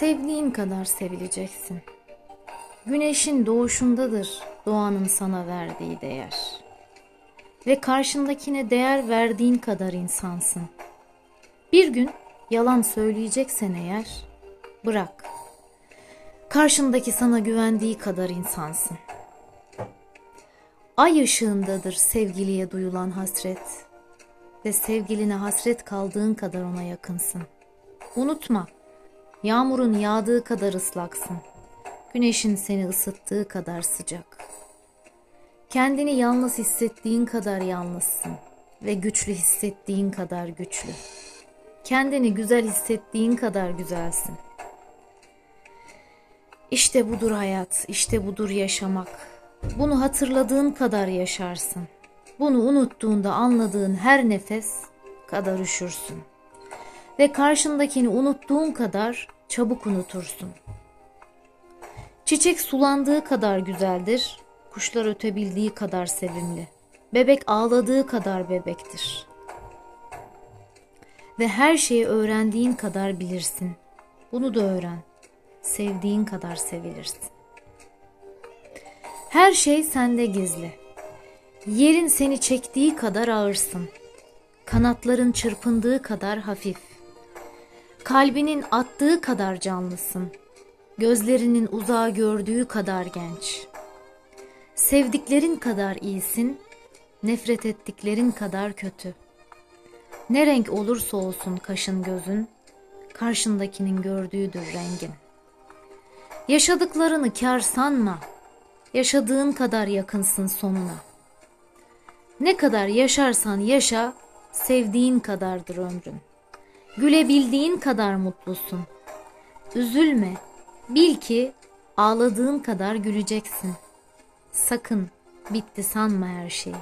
Sevdiğin kadar sevileceksin. Güneşin doğuşundadır doğanın sana verdiği değer. Ve karşındakine değer verdiğin kadar insansın. Bir gün yalan söyleyeceksen eğer bırak. Karşındaki sana güvendiği kadar insansın. Ay ışığındadır sevgiliye duyulan hasret ve sevgiline hasret kaldığın kadar ona yakınsın. Unutma, yağmurun yağdığı kadar ıslaksın. Güneşin seni ısıttığı kadar sıcak. Kendini yalnız hissettiğin kadar yalnızsın ve güçlü hissettiğin kadar güçlü. Kendini güzel hissettiğin kadar güzelsin. İşte budur hayat, işte budur yaşamak. Bunu hatırladığın kadar yaşarsın. Bunu unuttuğunda anladığın her nefes kadar üşürsün. Ve karşındakini unuttuğun kadar çabuk unutursun. Çiçek sulandığı kadar güzeldir, kuşlar ötebildiği kadar sevimli. Bebek ağladığı kadar bebektir. Ve her şeyi öğrendiğin kadar bilirsin. Bunu da öğren. Sevdiğin kadar sevilirsin. Her şey sende gizli. Yerin seni çektiği kadar ağırsın. Kanatların çırpındığı kadar hafif. Kalbinin attığı kadar canlısın. Gözlerinin uzağa gördüğü kadar genç. Sevdiklerin kadar iyisin, nefret ettiklerin kadar kötü. Ne renk olursa olsun kaşın gözün, karşındakinin gördüğüdür rengin. Yaşadıklarını kar sanma, yaşadığın kadar yakınsın sonuna. Ne kadar yaşarsan yaşa, sevdiğin kadardır ömrün. Gülebildiğin kadar mutlusun. Üzülme, bil ki ağladığın kadar güleceksin. Sakın bitti sanma her şeyi.